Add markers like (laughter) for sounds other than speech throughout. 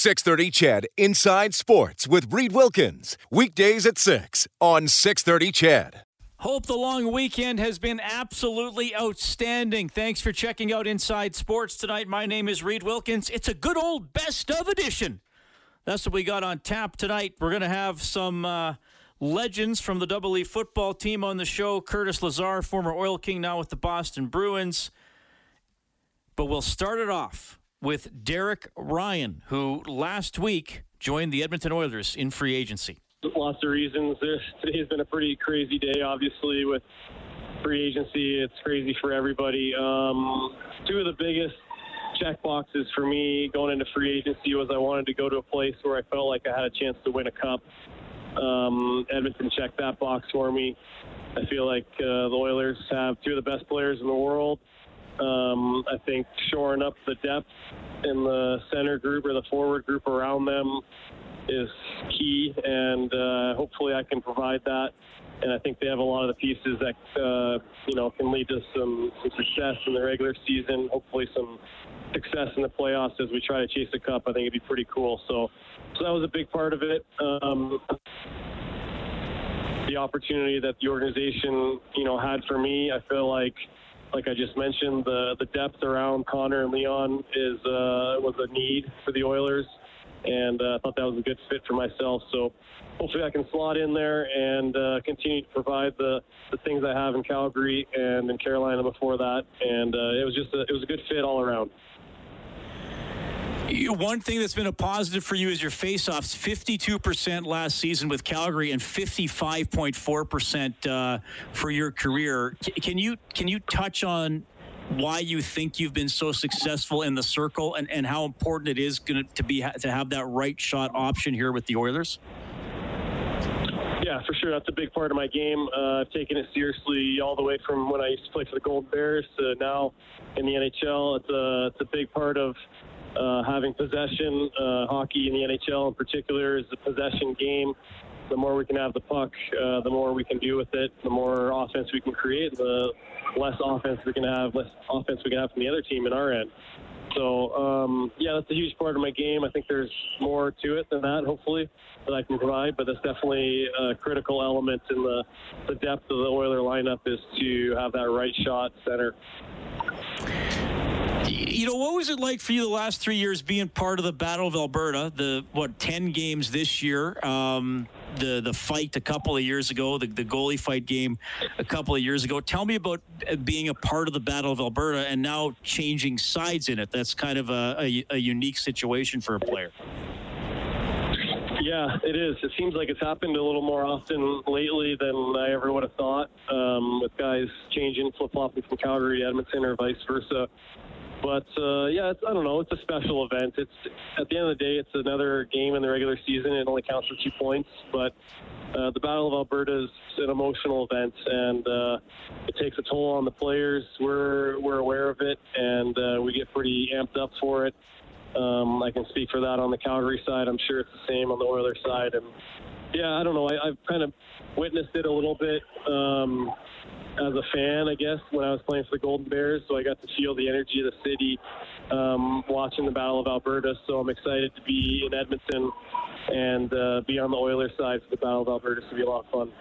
630 Ched Inside Sports with Reid Wilkins. Weekdays at 6 on 630 Ched. Hope the long weekend has been absolutely outstanding. Thanks for checking out Inside Sports tonight. My name is Reid Wilkins. It's a good old best of edition. That's what we got on tap tonight. We're going to have some uh, legends from the Double E football team on the show. Curtis Lazar, former Oil King, now with the Boston Bruins. But we'll start it off with Derek Ryan, who last week joined the Edmonton Oilers in free agency. Lots of reasons. Today's been a pretty crazy day, obviously, with free agency. It's crazy for everybody. Um, two of the biggest check boxes for me going into free agency was I wanted to go to a place where I felt like I had a chance to win a cup. Um, Edmonton checked that box for me. I feel like uh, the Oilers have two of the best players in the world. Um, I think shoring up the depth in the center group or the forward group around them is key, and uh, hopefully I can provide that. And I think they have a lot of the pieces that uh, you know can lead to some, some success in the regular season. Hopefully, some success in the playoffs as we try to chase the cup. I think it'd be pretty cool. So, so that was a big part of it. Um, the opportunity that the organization you know had for me, I feel like like I just mentioned, the the depth around Connor and Leon is uh, was a need for the Oilers, and uh, I thought that was a good fit for myself. So hopefully I can slot in there and uh, continue to provide the the things I have in Calgary and in Carolina before that, and uh, it was just a, it was a good fit all around. One thing that's been a positive for you is your faceoffs 52% last season with Calgary and 55.4% uh, for your career. Can you can you touch on why you think you've been so successful in the circle and, and how important it is going to be to have that right shot option here with the Oilers? Yeah, for sure. That's a big part of my game. Uh, I've taken it seriously all the way from when I used to play for the Golden Bears to now in the NHL. It's a, it's a big part of uh, having possession. Uh, hockey in the NHL in particular is a possession game. The more we can have the puck, uh, the more we can do with it. The more offense we can create, the less offense we can have, less offense we can have from the other team in our end. So um, yeah, that's a huge part of my game. I think there's more to it than that, hopefully, that I can provide. But that's definitely a critical element in the the depth of the Oiler lineup is to have that right shot center you know, what was it like for you the last three years being part of the Battle of Alberta? The what ten games this year? Um, the the fight a couple of years ago, the, the goalie fight game a couple of years ago. Tell me about uh, being a part of the Battle of Alberta and now changing sides in it. That's kind of a, a, a unique situation for a player. Yeah, it is. It seems like it's happened a little more often lately than I ever would have thought. Um, with guys changing, flip flopping from Calgary to Edmonton or vice versa. But uh, yeah, I don't know. It's a special event. It's at the end of the day, it's another game in the regular season. It only counts for two points, but uh, the Battle of Alberta is an emotional event, and uh, it takes a toll on the players. We're we're aware of it, and uh, we get pretty amped up for it. Um, I can speak for that on the Calgary side. I'm sure it's the same on the Oilers side, and yeah, I don't know. I, I've kind of witnessed it a little bit. Um, as a fan, I guess, when I was playing for the Golden Bears. So I got to feel the energy of the city um, watching the Battle of Alberta. So I'm excited to be in Edmonton and uh, be on the Oilers side for the Battle of Alberta. It's going to be a lot of fun.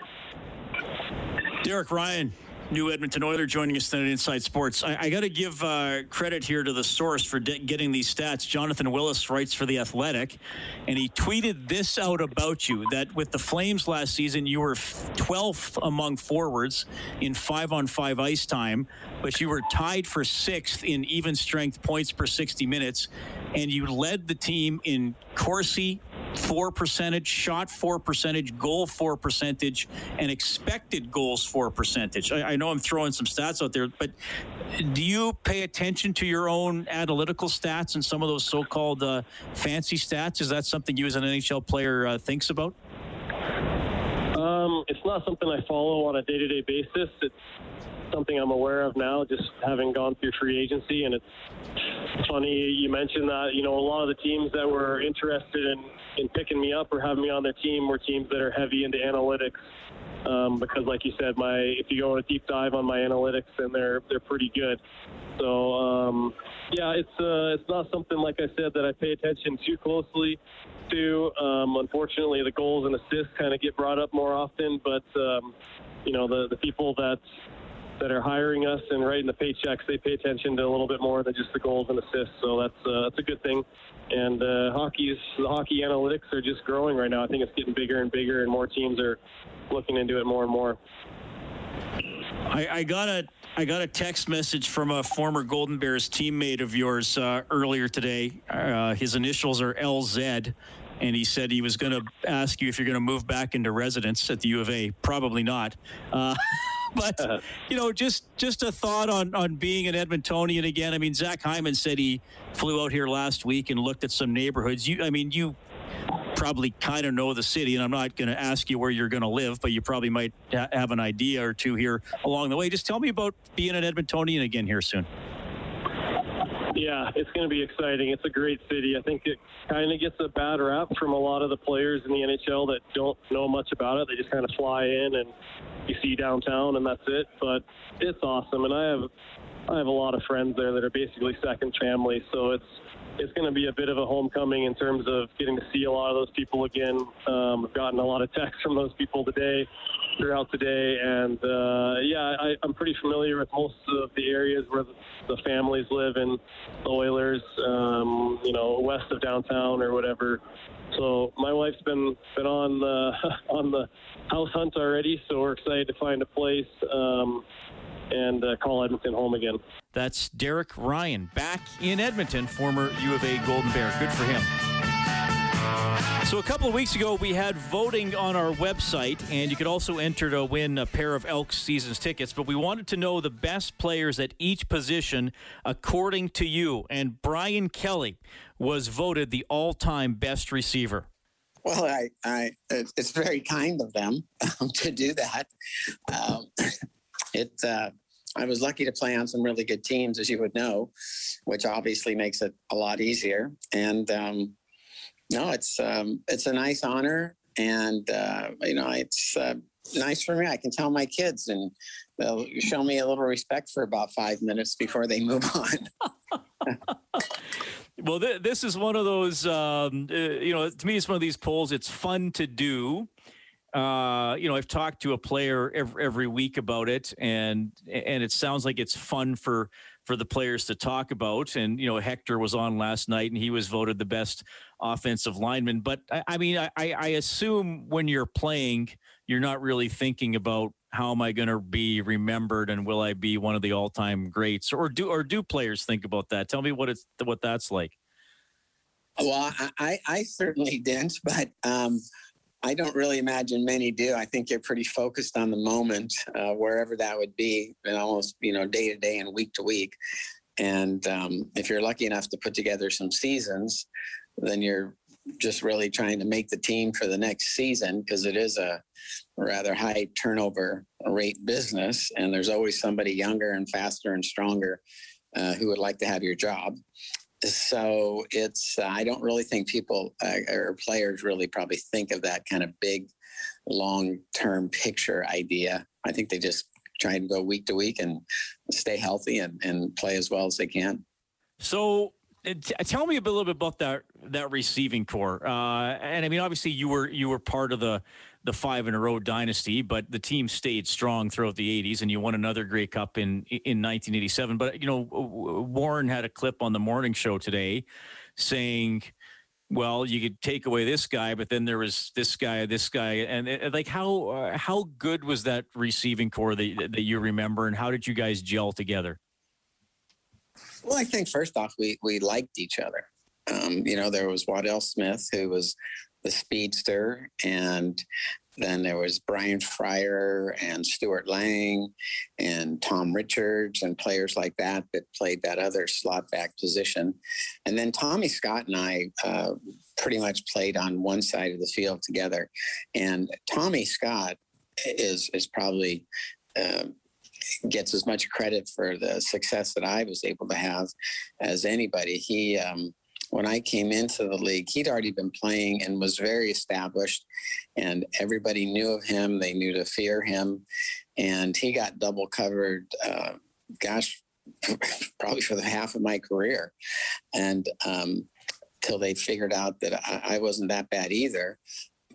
Derek Ryan, New Edmonton Oiler joining us tonight Inside Sports. I, I got to give uh, credit here to the source for de- getting these stats. Jonathan Willis writes for The Athletic, and he tweeted this out about you that with the Flames last season, you were 12th among forwards in five on five ice time, but you were tied for sixth in even strength points per 60 minutes, and you led the team in Corsi, for percentage, shot for percentage, goal for percentage, and expected goals for percentage. I, I, know I'm throwing some stats out there, but do you pay attention to your own analytical stats and some of those so-called uh, fancy stats? Is that something you as an NHL player uh, thinks about? Um, it's not something I follow on a day-to-day basis. It's something I'm aware of now, just having gone through free agency. And it's funny you mentioned that. You know, a lot of the teams that were interested in in picking me up or having me on their team were teams that are heavy into analytics. Um, because, like you said, my if you go on a deep dive on my analytics, then they're they're pretty good. So um, yeah, it's uh, it's not something like I said that I pay attention too closely to. Um, unfortunately, the goals and assists kind of get brought up more often, but um, you know the the people that that are hiring us and writing the paychecks, they pay attention to a little bit more than just the goals and assists. So that's uh, that's a good thing. And uh, hockey's the hockey analytics are just growing right now. I think it's getting bigger and bigger, and more teams are looking into it more and more. I, I got a I got a text message from a former Golden Bears teammate of yours uh, earlier today. Uh, his initials are LZ, and he said he was going to ask you if you're going to move back into residence at the U of A. Probably not. Uh, (laughs) (laughs) but you know, just just a thought on on being an Edmontonian again. I mean, Zach Hyman said he flew out here last week and looked at some neighborhoods. You, I mean, you probably kind of know the city, and I'm not going to ask you where you're going to live, but you probably might ha- have an idea or two here along the way. Just tell me about being an Edmontonian again here soon. Yeah, it's going to be exciting. It's a great city. I think it kind of gets a bad rap from a lot of the players in the NHL that don't know much about it. They just kind of fly in and you see downtown and that's it. But it's awesome, and I have I have a lot of friends there that are basically second family. So it's it's going to be a bit of a homecoming in terms of getting to see a lot of those people again. Um, I've gotten a lot of (laughs) texts from those people today, throughout the day, and uh, yeah, I, I'm pretty familiar with most of the areas where the, the families live in the Oilers, um, you know, west of downtown or whatever. So my wife's been been on the (laughs) on the house hunt already, so we're excited to find a place. Um, and uh, call Edmonton home again. That's Derek Ryan back in Edmonton, former U of A Golden Bear. Good for him. So a couple of weeks ago, we had voting on our website, and you could also enter to win a pair of Elks seasons tickets. But we wanted to know the best players at each position according to you. And Brian Kelly was voted the all-time best receiver. Well, I, I, it's very kind of them (laughs) um, to do that. Um, (laughs) it, uh, I was lucky to play on some really good teams, as you would know, which obviously makes it a lot easier. And um, no, it's um, it's a nice honor, and uh, you know, it's uh, nice for me. I can tell my kids, and they'll show me a little respect for about five minutes before they move (laughs) on. (laughs) well, th- this is one of those. Um, uh, you know, to me, it's one of these polls. It's fun to do uh, you know, I've talked to a player every, every week about it, and and it sounds like it's fun for for the players to talk about. And you know, Hector was on last night, and he was voted the best offensive lineman. But I, I mean, I, I assume when you're playing, you're not really thinking about how am I going to be remembered, and will I be one of the all time greats, or do or do players think about that? Tell me what it's what that's like. Well, I I certainly didn't, but. um I don't really imagine many do. I think you're pretty focused on the moment, uh, wherever that would be, and almost you know day to day and week to week. And um, if you're lucky enough to put together some seasons, then you're just really trying to make the team for the next season because it is a rather high turnover rate business, and there's always somebody younger and faster and stronger uh, who would like to have your job so it's uh, i don't really think people uh, or players really probably think of that kind of big long term picture idea. I think they just try and go week to week and stay healthy and, and play as well as they can. So uh, tell me a little bit about that that receiving corps. Uh, and i mean obviously you were you were part of the the five in a row dynasty, but the team stayed strong throughout the 80s, and you won another Grey Cup in in 1987. But you know, Warren had a clip on the morning show today saying, "Well, you could take away this guy, but then there was this guy, this guy, and it, like how uh, how good was that receiving corps that that you remember, and how did you guys gel together?" Well, I think first off, we we liked each other. Um, you know, there was Waddell Smith, who was the speedster, and then there was Brian Fryer and Stuart Lang and Tom Richards and players like that that played that other slot back position. And then Tommy Scott and I uh, pretty much played on one side of the field together. And Tommy Scott is is probably uh, gets as much credit for the success that I was able to have as anybody. He um, when I came into the league, he'd already been playing and was very established, and everybody knew of him. They knew to fear him, and he got double covered. Uh, gosh, (laughs) probably for the half of my career, and um, till they figured out that I, I wasn't that bad either.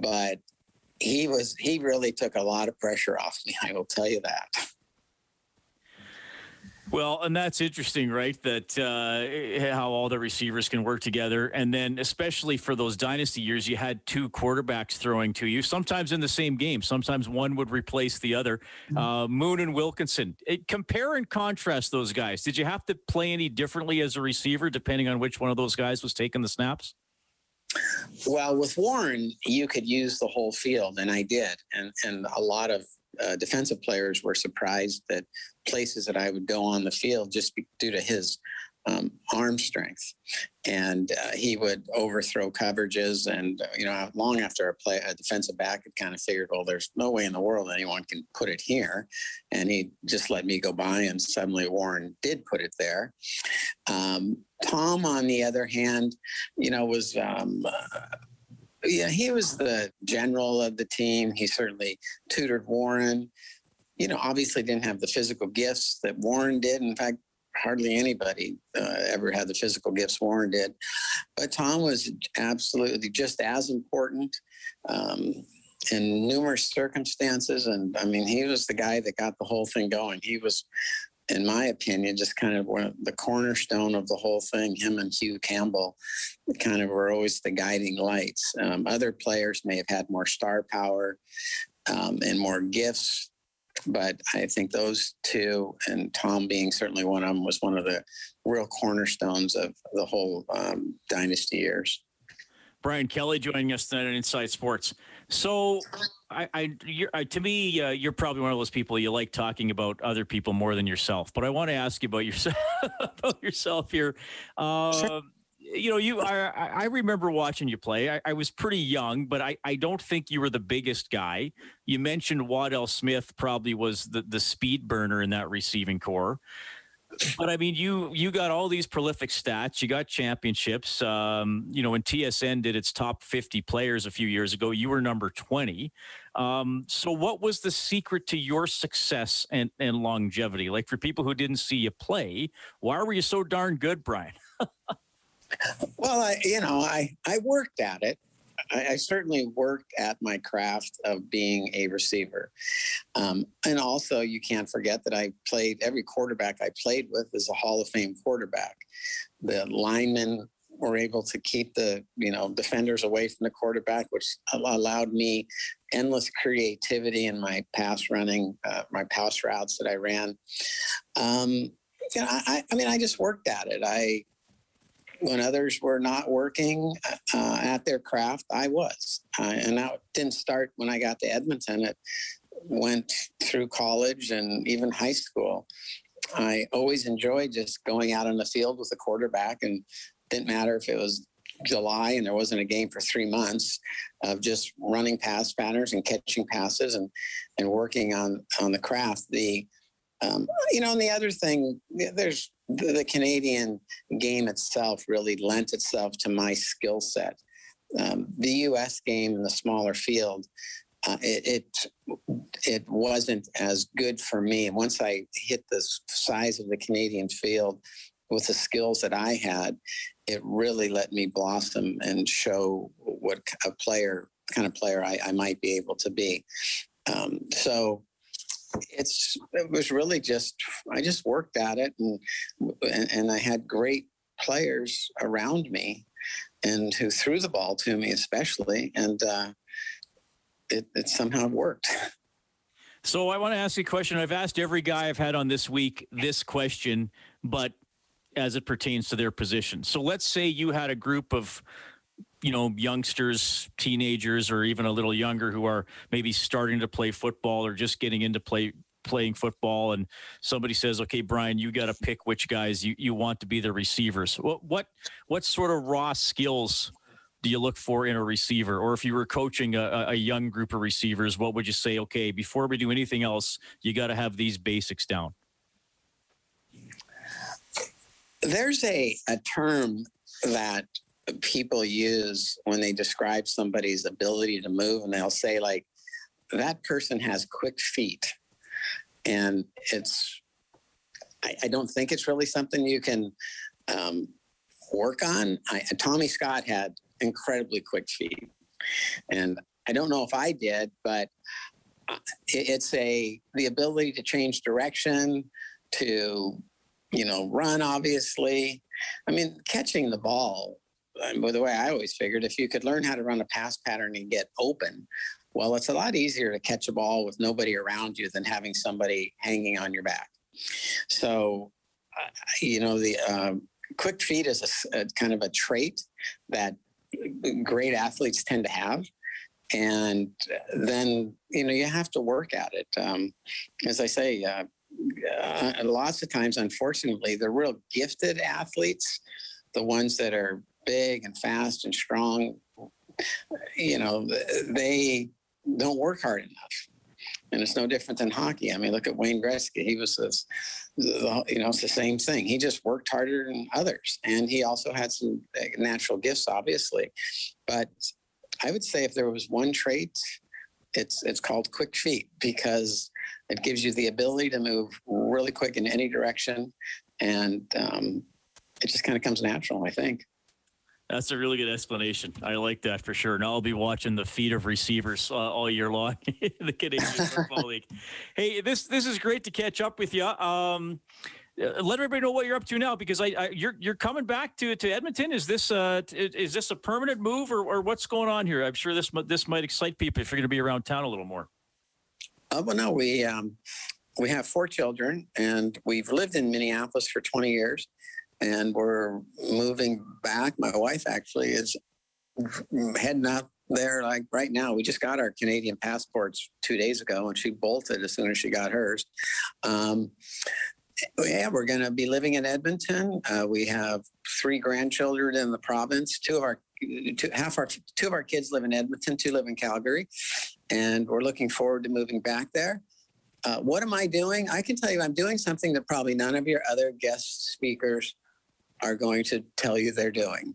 But he was he really took a lot of pressure off me. I will tell you that. Well, and that's interesting, right? That uh, how all the receivers can work together, and then especially for those dynasty years, you had two quarterbacks throwing to you. Sometimes in the same game, sometimes one would replace the other. Mm-hmm. Uh, Moon and Wilkinson. It, compare and contrast those guys. Did you have to play any differently as a receiver, depending on which one of those guys was taking the snaps? Well, with Warren, you could use the whole field, and I did, and and a lot of uh, defensive players were surprised that places that I would go on the field just due to his um, arm strength, and uh, he would overthrow coverages. And uh, you know, long after a play, a defensive back had kind of figured, well, there's no way in the world anyone can put it here, and he just let me go by, and suddenly Warren did put it there. Um, Tom, on the other hand, you know, was um, uh, yeah, he was the general of the team. He certainly tutored Warren. You know, obviously didn't have the physical gifts that Warren did. In fact, hardly anybody uh, ever had the physical gifts Warren did. But Tom was absolutely just as important um, in numerous circumstances. And I mean, he was the guy that got the whole thing going. He was in my opinion, just kind of one of the cornerstone of the whole thing. Him and Hugh Campbell kind of were always the guiding lights. Um, other players may have had more star power um, and more gifts, but I think those two, and Tom being certainly one of them, was one of the real cornerstones of the whole um, dynasty years. Brian Kelly joining us tonight on Inside Sports. So, I, I, I to me, uh, you're probably one of those people you like talking about other people more than yourself. But I want to ask you about yourself, (laughs) about yourself here. Uh, sure. You know, you. I, I remember watching you play. I, I, was pretty young, but I, I don't think you were the biggest guy. You mentioned Waddell Smith probably was the the speed burner in that receiving corps. but I mean, you you got all these prolific stats. You got championships. Um, you know, when TSN did its top 50 players a few years ago, you were number 20. Um, so, what was the secret to your success and, and longevity? Like for people who didn't see you play, why were you so darn good, Brian? (laughs) well, I you know I I worked at it. I, I, certainly worked at my craft of being a receiver. Um, and also, you can't forget that I played every quarterback I played with is a Hall of Fame quarterback. The linemen were able to keep the you know defenders away from the quarterback, which allowed me endless creativity in my pass running, uh, my pass routes that I ran. Um, you know, I, I mean, I just worked at it. I when others were not working uh, at their craft, I was. Uh, and that didn't start when I got to Edmonton. It went through college and even high school. I always enjoyed just going out on the field with a quarterback and didn't matter if it was July and there wasn't a game for three months of just running pass patterns and catching passes and, and working on, on the craft. The, um, you know, and the other thing, there's the, the Canadian game itself really lent itself to my skill set. Um, the U.S. game in the smaller field, uh, it, it, it wasn't as good for me. And once I hit the size of the Canadian field with the skills that I had, it really let me blossom and show what a player kind of player I, I might be able to be. Um, so it's it was really just I just worked at it and and, I had great players around me and who threw the ball to me especially and uh, it, it somehow worked. (laughs) So I want to ask you a question. I've asked every guy I've had on this week this question, but as it pertains to their position. So let's say you had a group of you know youngsters teenagers or even a little younger who are maybe starting to play football or just getting into play playing football and somebody says okay brian you got to pick which guys you, you want to be the receivers. What what what sort of raw skills do you look for in a receiver? Or if you were coaching a, a young group of receivers what would you say okay before we do anything else you got to have these basics down there's a, a term that people use when they describe somebody's ability to move, and they'll say like, "That person has quick feet," and it's. I, I don't think it's really something you can um, work on. I, Tommy Scott had incredibly quick feet, and I don't know if I did, but uh, it, it's a the ability to change direction, to you know run. Obviously, I mean catching the ball. By the way, I always figured if you could learn how to run a pass pattern and get open, well, it's a lot easier to catch a ball with nobody around you than having somebody hanging on your back. So, uh, you know, the um, quick feet is a, a, kind of a trait that great athletes tend to have and then you know you have to work at it um, as i say uh, uh, lots of times unfortunately the real gifted athletes the ones that are big and fast and strong you know they don't work hard enough and it's no different than hockey. I mean, look at Wayne Gretzky. He was this, you know, it's the same thing. He just worked harder than others, and he also had some eh, natural gifts, obviously. But I would say if there was one trait, it's it's called quick feet because it gives you the ability to move really quick in any direction, and um, it just kind of comes natural. I think. That's a really good explanation. I like that for sure. Now I'll be watching the feet of receivers uh, all year long in (laughs) the Canadian (laughs) Football League. Hey, this this is great to catch up with you. Um, uh, let everybody know what you're up to now because I, I, you're you're coming back to to Edmonton. Is this uh is this a permanent move or, or what's going on here? I'm sure this this might excite people if you're going to be around town a little more. Uh, well, no, we um, we have four children and we've lived in Minneapolis for 20 years and we're moving back. My wife actually is heading up there like right now. We just got our Canadian passports two days ago, and she bolted as soon as she got hers. Um, yeah, we're going to be living in Edmonton. Uh, we have three grandchildren in the province. Two of our two, half our two of our kids live in Edmonton. Two live in Calgary, and we're looking forward to moving back there. Uh, what am I doing? I can tell you, I'm doing something that probably none of your other guest speakers are going to tell you they're doing.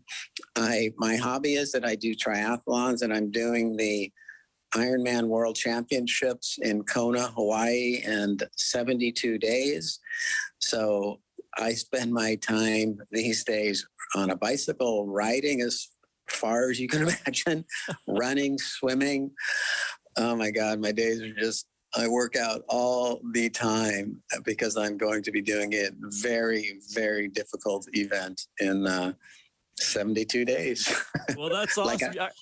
I my hobby is that I do triathlons and I'm doing the Ironman World Championships in Kona, Hawaii, in 72 days. So I spend my time these days on a bicycle, riding as far as you can (laughs) imagine, running, swimming. Oh my God, my days are just I work out all the time because I'm going to be doing a very, very difficult event in uh, 72 days. (laughs) Well, that's awesome. like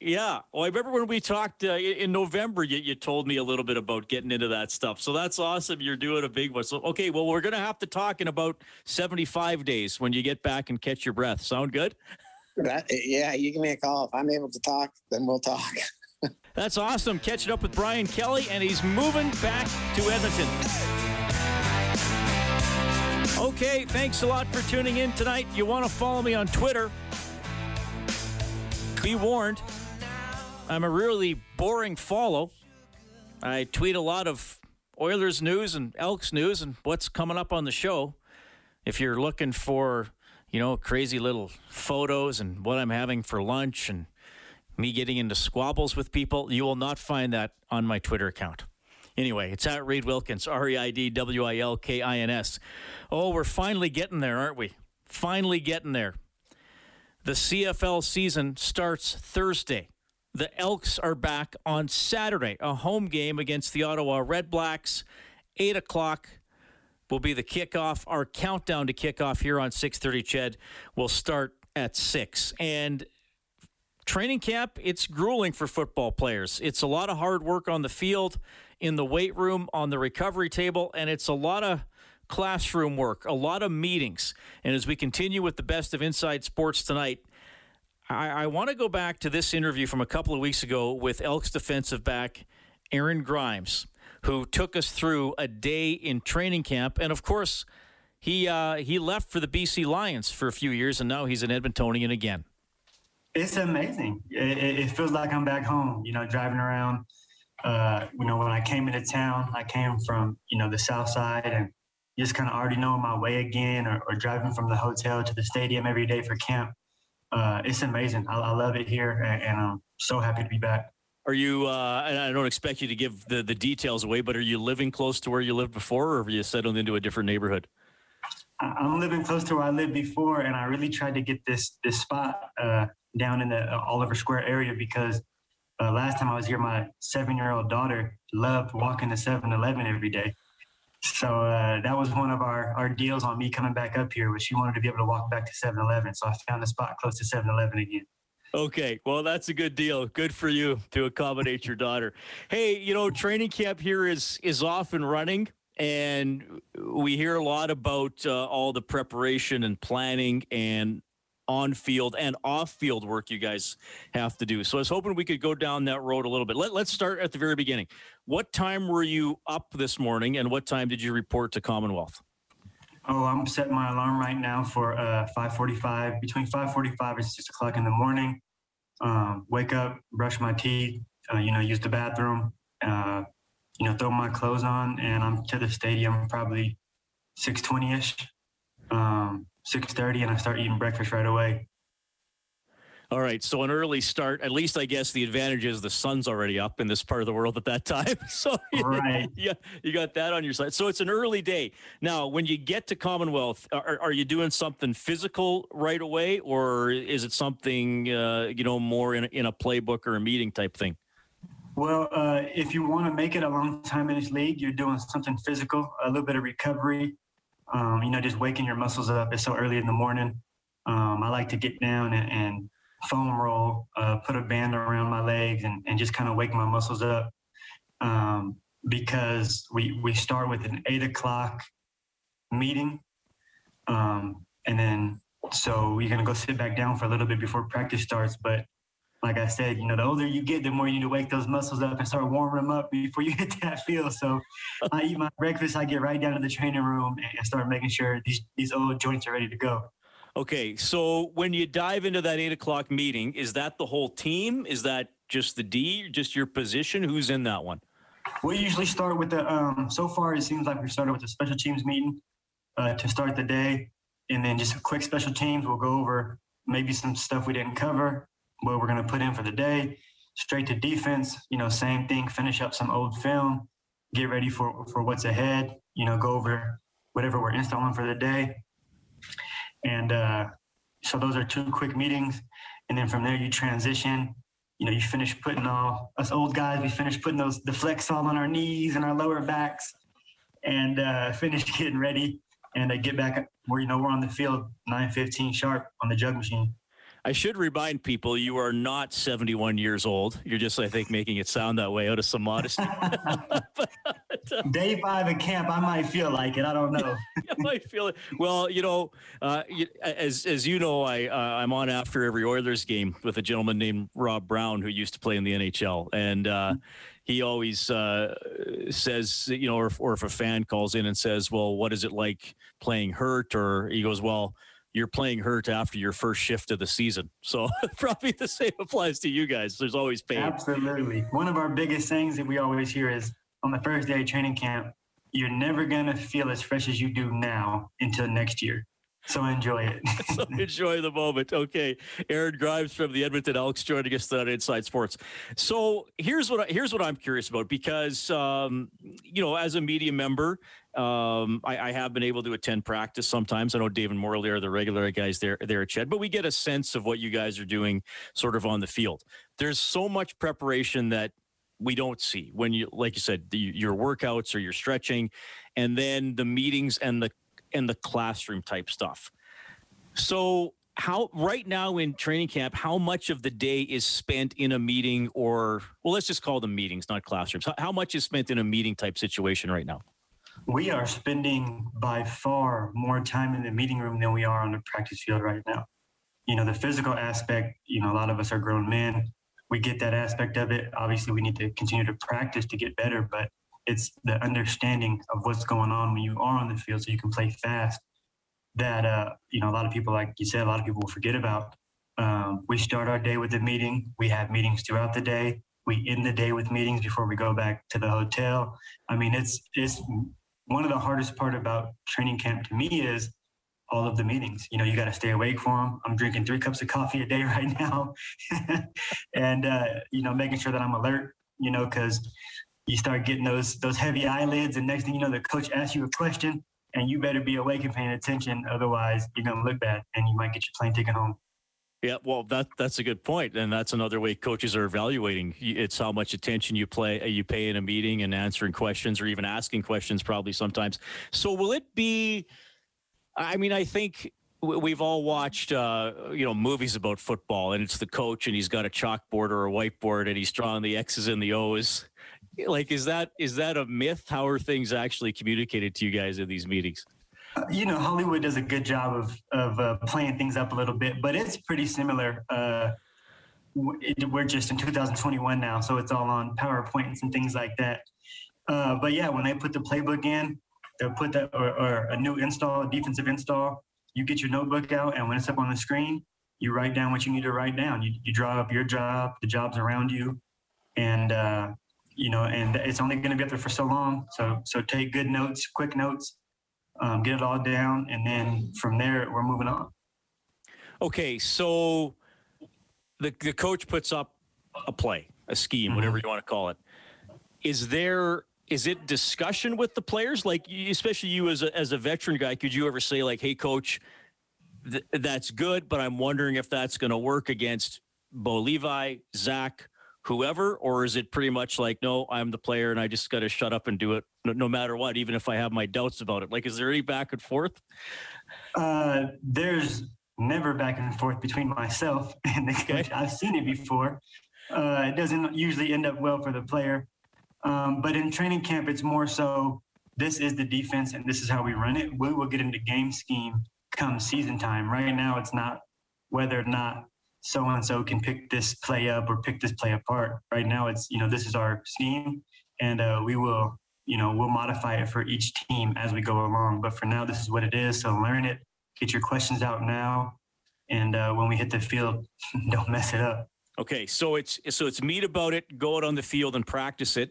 yeah. Well, I remember when we talked uh, in November, you, you told me a little bit about getting into that stuff. So that's awesome. You're doing a big one. So, okay, well, we're going to have to talk in about 75 days when you get back and catch your breath. Sound good? That, yeah, you give me a call. If I'm able to talk, then we'll talk. (laughs) That's awesome. Catching up with Brian Kelly, and he's moving back to Edmonton. Okay, thanks a lot for tuning in tonight. You want to follow me on Twitter? Be warned, I'm a really boring follow. I tweet a lot of Oilers news and Elks news and what's coming up on the show. If you're looking for, you know, crazy little photos and what I'm having for lunch and me getting into squabbles with people, you will not find that on my Twitter account. Anyway, it's at Reid Wilkins, R E I D W I L K I N S. Oh, we're finally getting there, aren't we? Finally getting there. The CFL season starts Thursday. The Elks are back on Saturday, a home game against the Ottawa Red Blacks. 8 o'clock will be the kickoff. Our countdown to kickoff here on 630 Ched will start at 6. And training camp, it's grueling for football players. It's a lot of hard work on the field, in the weight room, on the recovery table, and it's a lot of classroom work, a lot of meetings. And as we continue with the best of Inside Sports tonight, I, I want to go back to this interview from a couple of weeks ago with Elks defensive back Aaron Grimes, who took us through a day in training camp. And of course, he uh, he left for the BC Lions for a few years, and now he's an Edmontonian again. It's amazing. It, it feels like I'm back home. You know, driving around. Uh, you know, when I came into town, I came from you know the South Side, and just kind of already knowing my way again, or, or driving from the hotel to the stadium every day for camp. uh, it's amazing. I, I, love it here, and, and, I'm so happy to be back. Are you? Uh, and I don't expect you to give the the details away, but are you living close to where you lived before, or have you settled into a different neighborhood? I'm living close to where I lived before, and I really tried to get this this spot uh, down in the uh, Oliver Square area because uh, last time I was here, my seven year old daughter loved walking to 7-Eleven every day. So uh, that was one of our, our deals on me coming back up here was she wanted to be able to walk back to 7-Eleven. So I found a spot close to 7-Eleven again. Okay, well, that's a good deal. Good for you to accommodate your daughter. Hey, you know, training camp here is is off and running, and we hear a lot about uh, all the preparation and planning and on field and off field work you guys have to do. So I was hoping we could go down that road a little bit. Let, let's start at the very beginning. What time were you up this morning and what time did you report to Commonwealth? Oh, I'm setting my alarm right now for uh, 5:45, between 5:45 and 6 o'clock in the morning. Um, wake up, brush my teeth, uh, you know, use the bathroom, uh, you know, throw my clothes on, and I'm to the stadium probably 6:20ish. Um, 6.30 and I start eating breakfast right away. All right, so an early start. At least I guess the advantage is the sun's already up in this part of the world at that time. (laughs) So right. yeah, you got that on your side. So it's an early day. Now, when you get to Commonwealth, are, are you doing something physical right away, or is it something uh, you know more in a, in a playbook or a meeting type thing? Well, uh, if you want to make it a long time in this league, you're doing something physical, a little bit of recovery, um, you know, just waking your muscles up. It's so early in the morning. Um, I like to get down and, and foam roll, uh, put a band around my legs, and, and just kind of wake my muscles up. Um, because we we start with an eight o'clock meeting, um, and then so you're gonna go sit back down for a little bit before practice starts. But like I said, you know, the older you get, the more you need to wake those muscles up and start warming them up before you (laughs) hit that field. So I eat my breakfast, I get right down to the training room and start making sure these, these old joints are ready to go. Okay. So when you dive into that eight o'clock meeting, is that the whole team? Is that just the D, just your position? Who's in that one? We usually start with the, um, so far it seems like we started with the special teams meeting uh, to start the day. And then just a quick special teams. We'll go over maybe some stuff we didn't cover what we're going to put in for the day. Straight to defense, you know, same thing. Finish up some old film, get ready for for what's ahead. You know, go over whatever we're installing for the day. And uh, so those are two quick meetings, and then from there you transition. You know, you finish putting all us old guys. We finish putting those the flex all on our knees and our lower backs, and uh, (laughs) finish getting ready and uh, get back where you know we're on the field 9:15 sharp on the jug machine. I should remind people you are not 71 years old. You're just, I think, making it sound that way out of some modesty. but, (laughs) uh, (laughs) Day five at camp, I might feel like it. I don't know. (laughs) I might feel it. Well, you know, uh, as as you know, I uh, I'm on after every Oilers game with a gentleman named Rob Brown who used to play in the NHL, and. Uh, he always uh, says, you know, or, or if a fan calls in and says, "Well, what is it like playing hurt?" or he goes, "Well, you're playing hurt after your first shift of the season. So (laughs) probably the same applies to you guys. There's always pain. Absolutely. One of our biggest things that we always hear is on the first day of training camp, you're never going to feel as fresh as you do now until next year. So enjoy it. (laughs) so enjoy the moment. Okay, Aaron Grimes from the Edmonton Elks joining us on Inside Sports. So here's what I, here's what I'm curious about because um, you know as a media member, um, I, I, have been able to attend practice sometimes. I know David Morley are the regular guys there there at Ched, but we get a sense of what you guys are doing sort of on the field. There's so much preparation that we don't see when you like you said the, your workouts or your stretching and then the meetings and the and the classroom type stuff so how right now in training camp how much of the day is spent in a meeting or well let's just call them meetings not classrooms how, how much is spent in a meeting type situation right now we are spending by far more time in the meeting room than we are on the practice field right now you know the physical aspect you know a lot of us are grown men we get that aspect of it. Obviously, we need to continue to practice to get better, but it's the understanding of what's going on when you are on the field so you can play fast that, uh, you know, a lot of people, like you said, a lot of people will forget about. Um, we start our day with a meeting. We have meetings throughout the day. We end the day with meetings before we go back to the hotel. I mean, it's it's one of the hardest part about training camp to me is all of the meetings. You know, you got to stay awake for them. I'm drinking three cups of coffee a day (laughs) right now, (laughs) and uh, you know, making sure that I'm alert. You know, because you start getting those those heavy eyelids, and next thing you know, the coach asks you a question, and you better be awake and paying attention. Otherwise, you're gonna look bad, and you might get your plane ticket home. Yeah, well, that that's a good point, and that's another way coaches are evaluating. It's how much attention you play, uh, you pay in a meeting, and answering questions, or even asking questions, probably sometimes. So, will it be? I mean, I think we've all watched, uh, you know, movies about football, and it's the coach, and he's got a chalkboard or a whiteboard, and he's drawing the X's and the O's. Like, is that is that a myth? How are things actually communicated to you guys in these meetings? You know, Hollywood does a good job of of uh, playing things up a little bit, but it's pretty similar. Uh, we're just in 2021 now, so it's all on PowerPoints and things like that. Uh, but yeah, when they put the playbook in, they'll put that or, or, a new install, a defensive install. You get your notebook out, and when it's up on the screen, you write down what you need to write down. You, you draw up your job, the jobs around you, and uh, you know, and it's only going to be up there for so long. So so take good notes, quick notes, um, get it all down, and then from there we're moving on. Okay, so the the coach puts up a play, a scheme, mm-hmm. whatever you want to call it. Is there is it discussion with the players? Like, especially you as a as a veteran guy, could you ever say like, "Hey, coach, th- that's good, but I'm wondering if that's going to work against Bo Levi, Zach, whoever, or is it pretty much like, no, I'm the player and I just got to shut up and do it no, no, matter what, even if I have my doubts about it? Like, is there any back and forth? Uh, there's never back and forth between myself (laughs) and the coach. I've seen it before. Uh, it doesn't usually end up well for the player. Um, but in training camp, it's more so this is the defense and this is how we run it. We will get into game scheme come season time. Right now, it's not whether or not so and so can pick this play up or pick this play apart. Right now, it's you know this is our scheme, and uh, we will you know we'll modify it for each team as we go along. But for now, this is what it is. So learn it. Get your questions out now, and uh, when we hit the field, (laughs) don't mess it up. Okay, so it's so it's meet about it, go out on the field and practice it,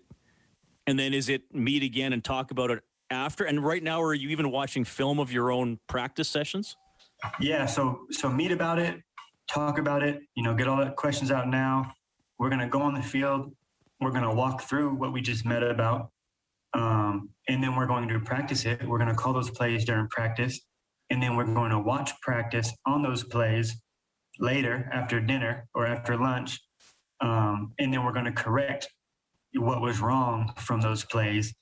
and then is it meet again and talk about it after? And right now, are you even watching film of your own practice sessions? Yeah, so so meet about it, talk about it, you know, get all the questions out now. We're going to go on the field. We're going to walk through what we just met about. Um, and then we're going to practice it. We're going to call those plays during practice. And then we're going to watch practice on those plays later after dinner or after lunch. Um, and then we're going to correct what was wrong from those plays.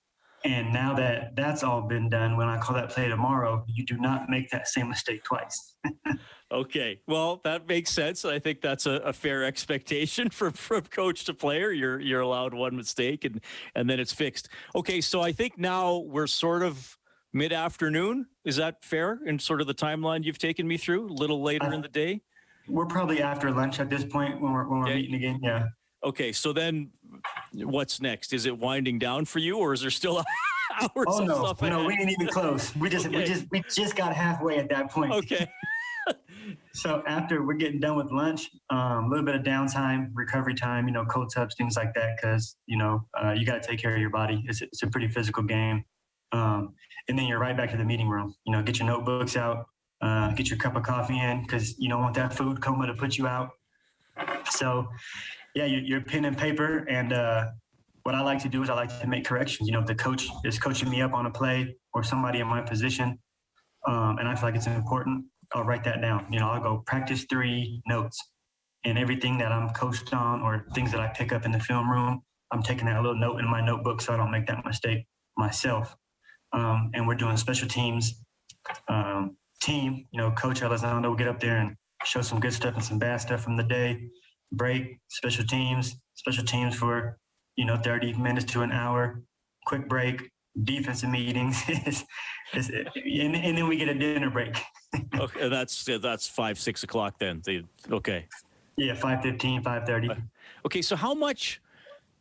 And now that that's all been done, when I call that play tomorrow, you do not make that same mistake twice. (laughs) Okay, well that makes sense. I think that's a, a, fair expectation (laughs) from from coach to player. You're you're allowed one mistake and and then it's fixed. Okay, so I think now we're sort of mid afternoon. Is that fair in sort of the timeline you've taken me through? A little later uh, in the day. We're probably after lunch at this point when we're when we're meeting again. Yeah. Okay, so then what's next? Is it winding down for you, or is there still (laughs) hours? Oh no, no, we ain't even close. We just okay. we just we just got halfway at that point. Okay. (laughs) so after we're getting done with lunch, um, a um, little bit of downtime, recovery time, you know, cold tubs, things like that, because you know uh, you got to take care of your body. It's, it's a pretty physical game, um, and then you're right back to the meeting room. You know, get your notebooks out, uh, get your cup of coffee in, because you don't want that food coma to put you out. So, yeah, your, your pen and paper, and uh, what I like to do is I like to make corrections. You know, if the coach is coaching me up on a play or somebody in my position, um, and I feel like it's important, I'll write that down. You know, I'll go practice three notes and everything that I'm coached on or things that I pick up in the film room. I'm taking that little note in my notebook so I don't make that mistake myself. Um, and we're doing special teams um, team. You know, Coach Elizondo will get up there and show some good stuff and some bad stuff from the day. Break, special teams, special teams for, you know, 30 minutes to an hour. Quick break, defensive meetings, (laughs) and, and, then we get a dinner break. (laughs) okay, uh, that's uh, that's five six o'clock then. The, okay. Yeah, 5.15, 5.30. Okay, so how much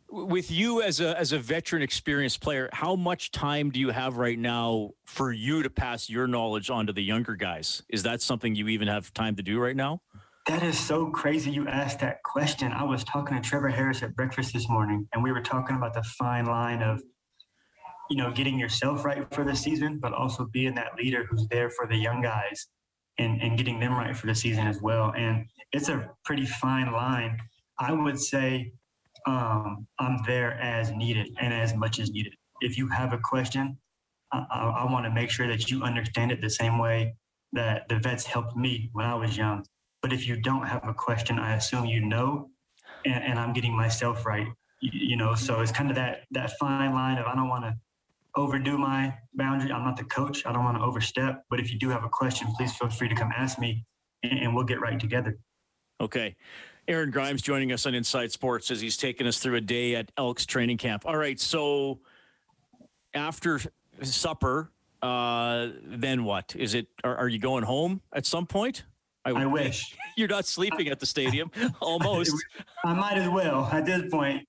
with you as a as a veteran experienced player, how much time do you have right now for you to pass your knowledge on to the younger guys? Is that something you even have time to do right now? That is so crazy you asked that question. I was talking to Trevor Harris at breakfast this morning, and we were talking about the fine line of you know, getting yourself right for the season, but also being that leader who's there for the young guys and, and getting them right for the season as well. And it's a pretty fine line. I would say um, I'm there as needed and as much as needed. If you have a question, I, I, I want to make sure that you understand it the same way that the vets helped me when I was young. But if you don't have a question, I assume you know, and, and I'm getting myself right. You, you know, so it's kind of that that fine line of I don't want to overdo my boundary. I'm not the coach. I don't want to overstep. But if you do have a question, please feel free to come ask me, and, and we'll get right together. Okay. Aaron Grimes joining us on Inside Sports as he's taking us through a day at Elks training camp. All right, so after supper, uh, then what? Is it? Are, are, you going home at some point? I, I wish (laughs) you're not sleeping at the stadium. (laughs) Almost. I might as well at this point.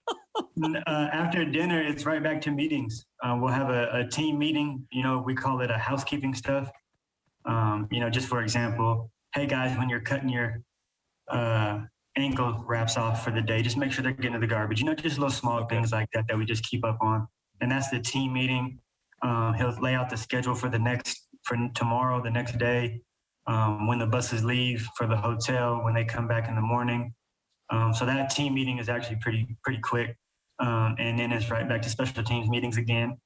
uh, after dinner, it's right back to meetings. Uh, we'll have a, a, team meeting. You know, we call it a housekeeping stuff. Um, you know, just for example, hey guys, when you're cutting your uh, ankle wraps off for the day, just make sure they're getting to the garbage. You know, just little small okay. things like that that we just keep up on. And that's the team meeting. Um, he'll lay out the schedule for the next for tomorrow, the next day, um, when the buses leave for the hotel, when they come back in the morning. Um, so that team meeting is actually pretty pretty quick, um, and then it's right back to special teams meetings again,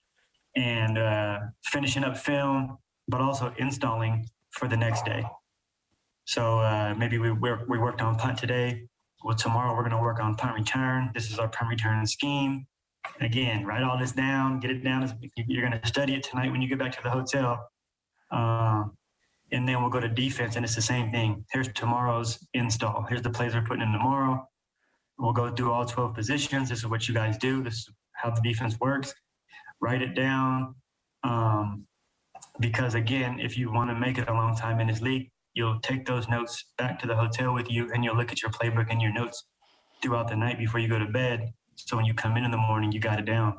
and uh, finishing up film, but also installing for the next day. So uh, maybe we we worked on punt today. Well, tomorrow we're going to work on punt return. This is our punt return scheme. again, write all this down, get it down. You're going to study it tonight when you get back to the hotel. Um, and then we'll go to defense, and it's the same thing. Here's tomorrow's install. Here's the plays we're putting in tomorrow. We'll go through all 12 positions. This is what you guys do. This is how the defense works. Write it down. Um, because again, if you want to make it a long time in this league, you'll take those notes back to the hotel with you and you'll look at your playbook and your notes throughout the night before you go to bed. So when you come in in the morning, you got it down.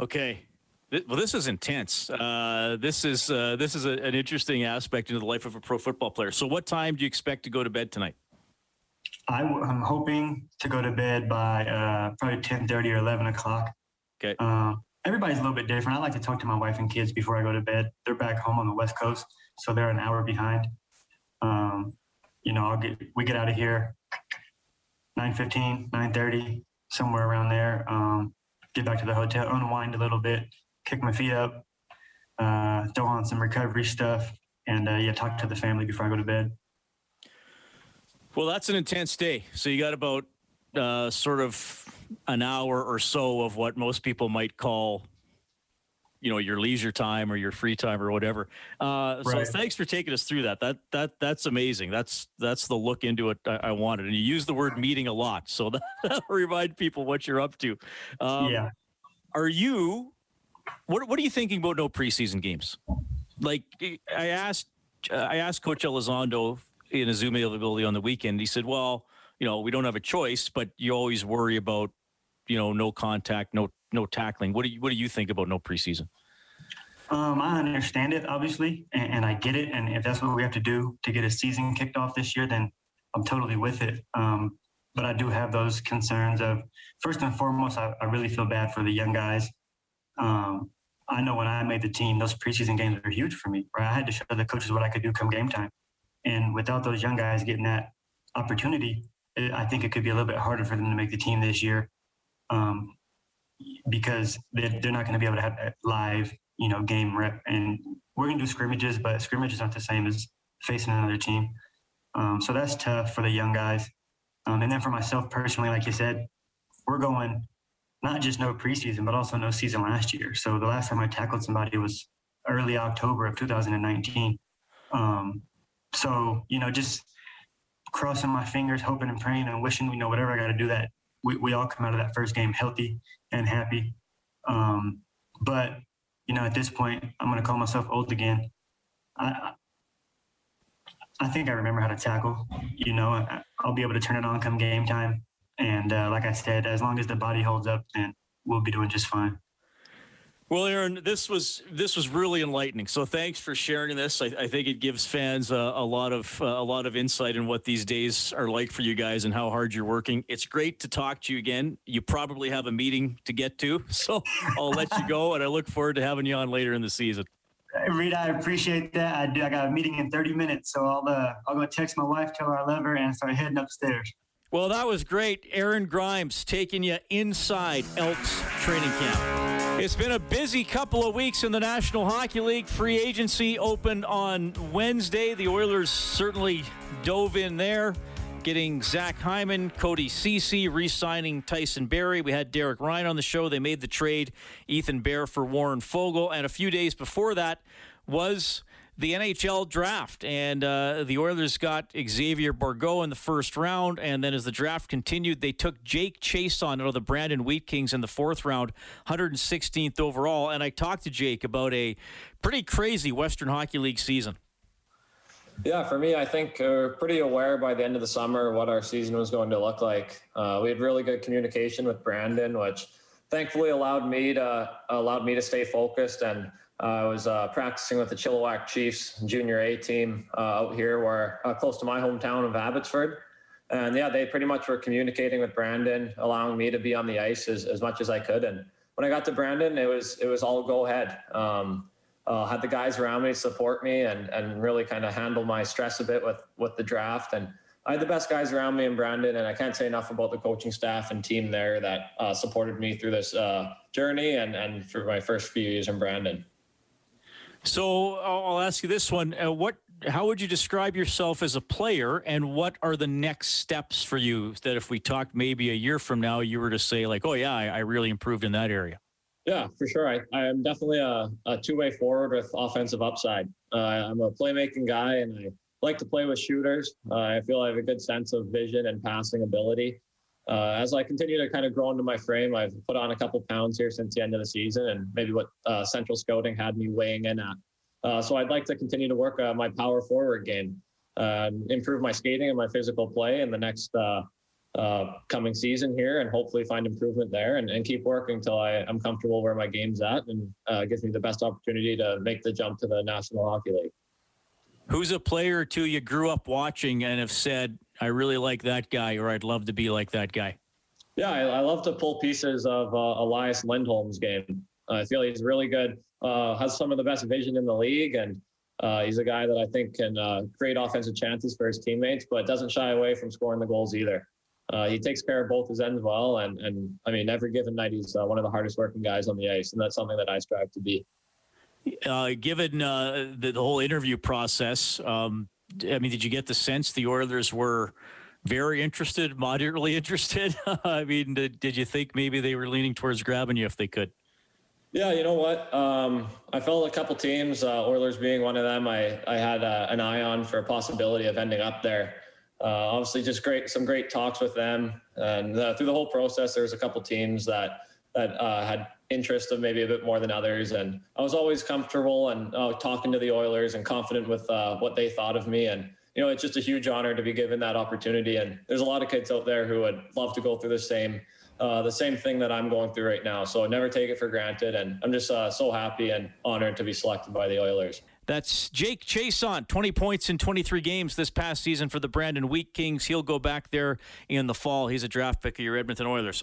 Okay. Well, this is intense. Uh, this is uh, this is a, an interesting aspect into the life of a pro football player. So, what time do you expect to go to bed tonight? I, am hoping to go to bed by uh, probably ten thirty or eleven o'clock. Okay. Uh, everybody's a little bit different. I like to talk to my wife and kids before I go to bed. They're back home on the West Coast, so they're an hour behind. Um, you know, I'll get we get out of here 9.15, 9.30, somewhere around there. Um, get back to the hotel, unwind a little bit, kick my feet up, uh, throw on some recovery stuff, and uh, yeah, talk to the family before I go to bed. Well, that's an intense day. So you got about uh, sort of an hour or so of what most people might call, you know, your leisure time or your free time or whatever. Uh, right. So thanks for taking us through that. That that that's amazing. That's that's the look into it I, I wanted. And you use the word meeting a lot, so (laughs) that, will remind people what you're up to. Um, yeah. Are you what What are you thinking about no preseason games? Like I asked, uh, I asked Coach Elizondo in a Zoom availability on the weekend. He said, "Well, you know, we don't have a choice, but you always worry about, you know, no contact, no no tackling. What do you What do you think about no preseason?" Um, I understand it, obviously, and, and, I get it. And if that's what we have to do to get a season kicked off this year, then I'm totally with it. Um, but I do have those concerns of, first and foremost, I, I really feel bad for the young guys. Um, I know when I made the team, those preseason games were huge for me. Right, I had to show the coaches what I could do come game time, and without those young guys getting that opportunity, it, I think it could be a little bit harder for them to make the team this year, um, because they're, they're not going to be able to have that live, you know, game rep. And we're going to do scrimmages, but scrimmages aren't the same as facing another team. Um, so that's tough for the young guys. Um, and then for myself personally, like you said, we're going not just no preseason, but also no season last year. So the last time I tackled somebody was early October of 2019. Um, so, you know, just crossing my fingers, hoping and praying and wishing, you know, whatever I got to do that we, we all come out of that first game healthy and happy. Um, but, you know, at this point, I'm going to call myself old again. I, I think I remember how to tackle. You know, I, will be able to turn it on come game time. And uh, like I said, as long as the body holds up, then we'll be doing just fine. Well, Aaron, this was this was really enlightening. So thanks for sharing this. I, I think it gives fans a, a lot of uh, a lot of insight in what these days are like for you guys and how hard you're working. It's great to talk to you again. You probably have a meeting to get to, (laughs) so I'll let you go, and I look forward to having you on later in the season. Rita, I appreciate that. I do. I got a meeting in 30 minutes, so I'll uh, I'll go text my wife, tell her I love her, and start heading upstairs. Well, that was great. Aaron Grimes taking you inside Elks training camp. It's been a busy couple of weeks in the National Hockey League. Free agency opened on Wednesday. The Oilers certainly dove in there, getting Zach Hyman, Cody Ceci, re signing Tyson Barrie. We had Derek Ryan on the show. They made the trade, Ethan Bear for Warren Foegele. And a few days before that was the NHL draft, and uh, the Oilers got Xavier Bourgault in the first round, and then as the draft continued, they took Jake Chiasson out of the Brandon Wheat Kings in the fourth round, 116th overall. And I talked to Jake about a pretty crazy Western Hockey League season. Yeah, for me, I think we're pretty aware by the end of the summer what our season was going to look like. Uh, we had really good communication with Brandon, which thankfully allowed me to allowed me to stay focused and uh, I was uh, practicing with the Chilliwack Chiefs junior A team uh, out here, where uh, close to my hometown of Abbotsford. And yeah, they pretty much were communicating with Brandon, allowing me to be on the ice as, as much as I could. And when I got to Brandon, it was it was all go ahead. Um, uh, had the guys around me support me and and really kind of handle my stress a bit with with the draft. And I had the best guys around me in Brandon, and I can't say enough about the coaching staff and team there that uh, supported me through this journey and and for my first few years in Brandon. So I'll ask you this one: uh, What, how would you describe yourself as a player, and what are the next steps for you? That if we talked maybe a year from now, you were to say like, "Oh yeah, I, I really improved in that area." Yeah, for sure. I, I am definitely a, a two-way forward with offensive upside. Uh, I'm a playmaking guy, and I like to play with shooters. Uh, I feel I have a good sense of vision and passing ability. Uh, as I continue to kind of grow into my frame, I've put on a couple pounds here since the end of the season, and maybe what uh, Central Scouting had me weighing in at. Uh, so I'd like to continue to work my power forward game, improve my skating and my physical play in the next uh, coming season here, and hopefully find improvement there, and, and keep working until I, am comfortable where my game's at, and uh, gives me the best opportunity to make the jump to the National Hockey League. Who's a player or two you grew up watching and have said, I really like that guy, or I'd love to be like that guy? Yeah, I, I love to pull pieces of uh, Elias Lindholm's game. I feel he's really good, uh, has some of the best vision in the league, and uh, he's a guy that I think can uh, create offensive chances for his teammates, but doesn't shy away from scoring the goals either. Uh, he takes care of both his ends well, and and I mean, every given night he's uh, one of the hardest working guys on the ice, and that's something that I strive to be. given the, the whole interview process, um, I mean, did you get the sense the Oilers were very interested, (laughs) moderately interested? (laughs) I mean, did, did you think maybe they were leaning towards grabbing you if they could? Yeah, you know what? Um, I felt a couple teams, uh, Oilers being one of them, I, I had uh, an eye on for a possibility of ending up there. Uh, obviously, just great, some great talks with them, and uh, through the whole process, there was a couple teams that that uh, had interest of maybe a bit more than others. And I was always comfortable and uh, talking to the Oilers and confident with uh, what they thought of me. And, you know, it's just a huge honor to be given that opportunity. And there's a lot of kids out there who would love to go through the same, uh, the same thing that I'm going through right now. So never take it for granted. And I'm just uh, so happy and honored to be selected by the Oilers. That's Jake Chiasson, 20 points in 23 games this past season for the Brandon Wheat Kings. He'll go back there in the fall. He's a draft pick of your Edmonton Oilers.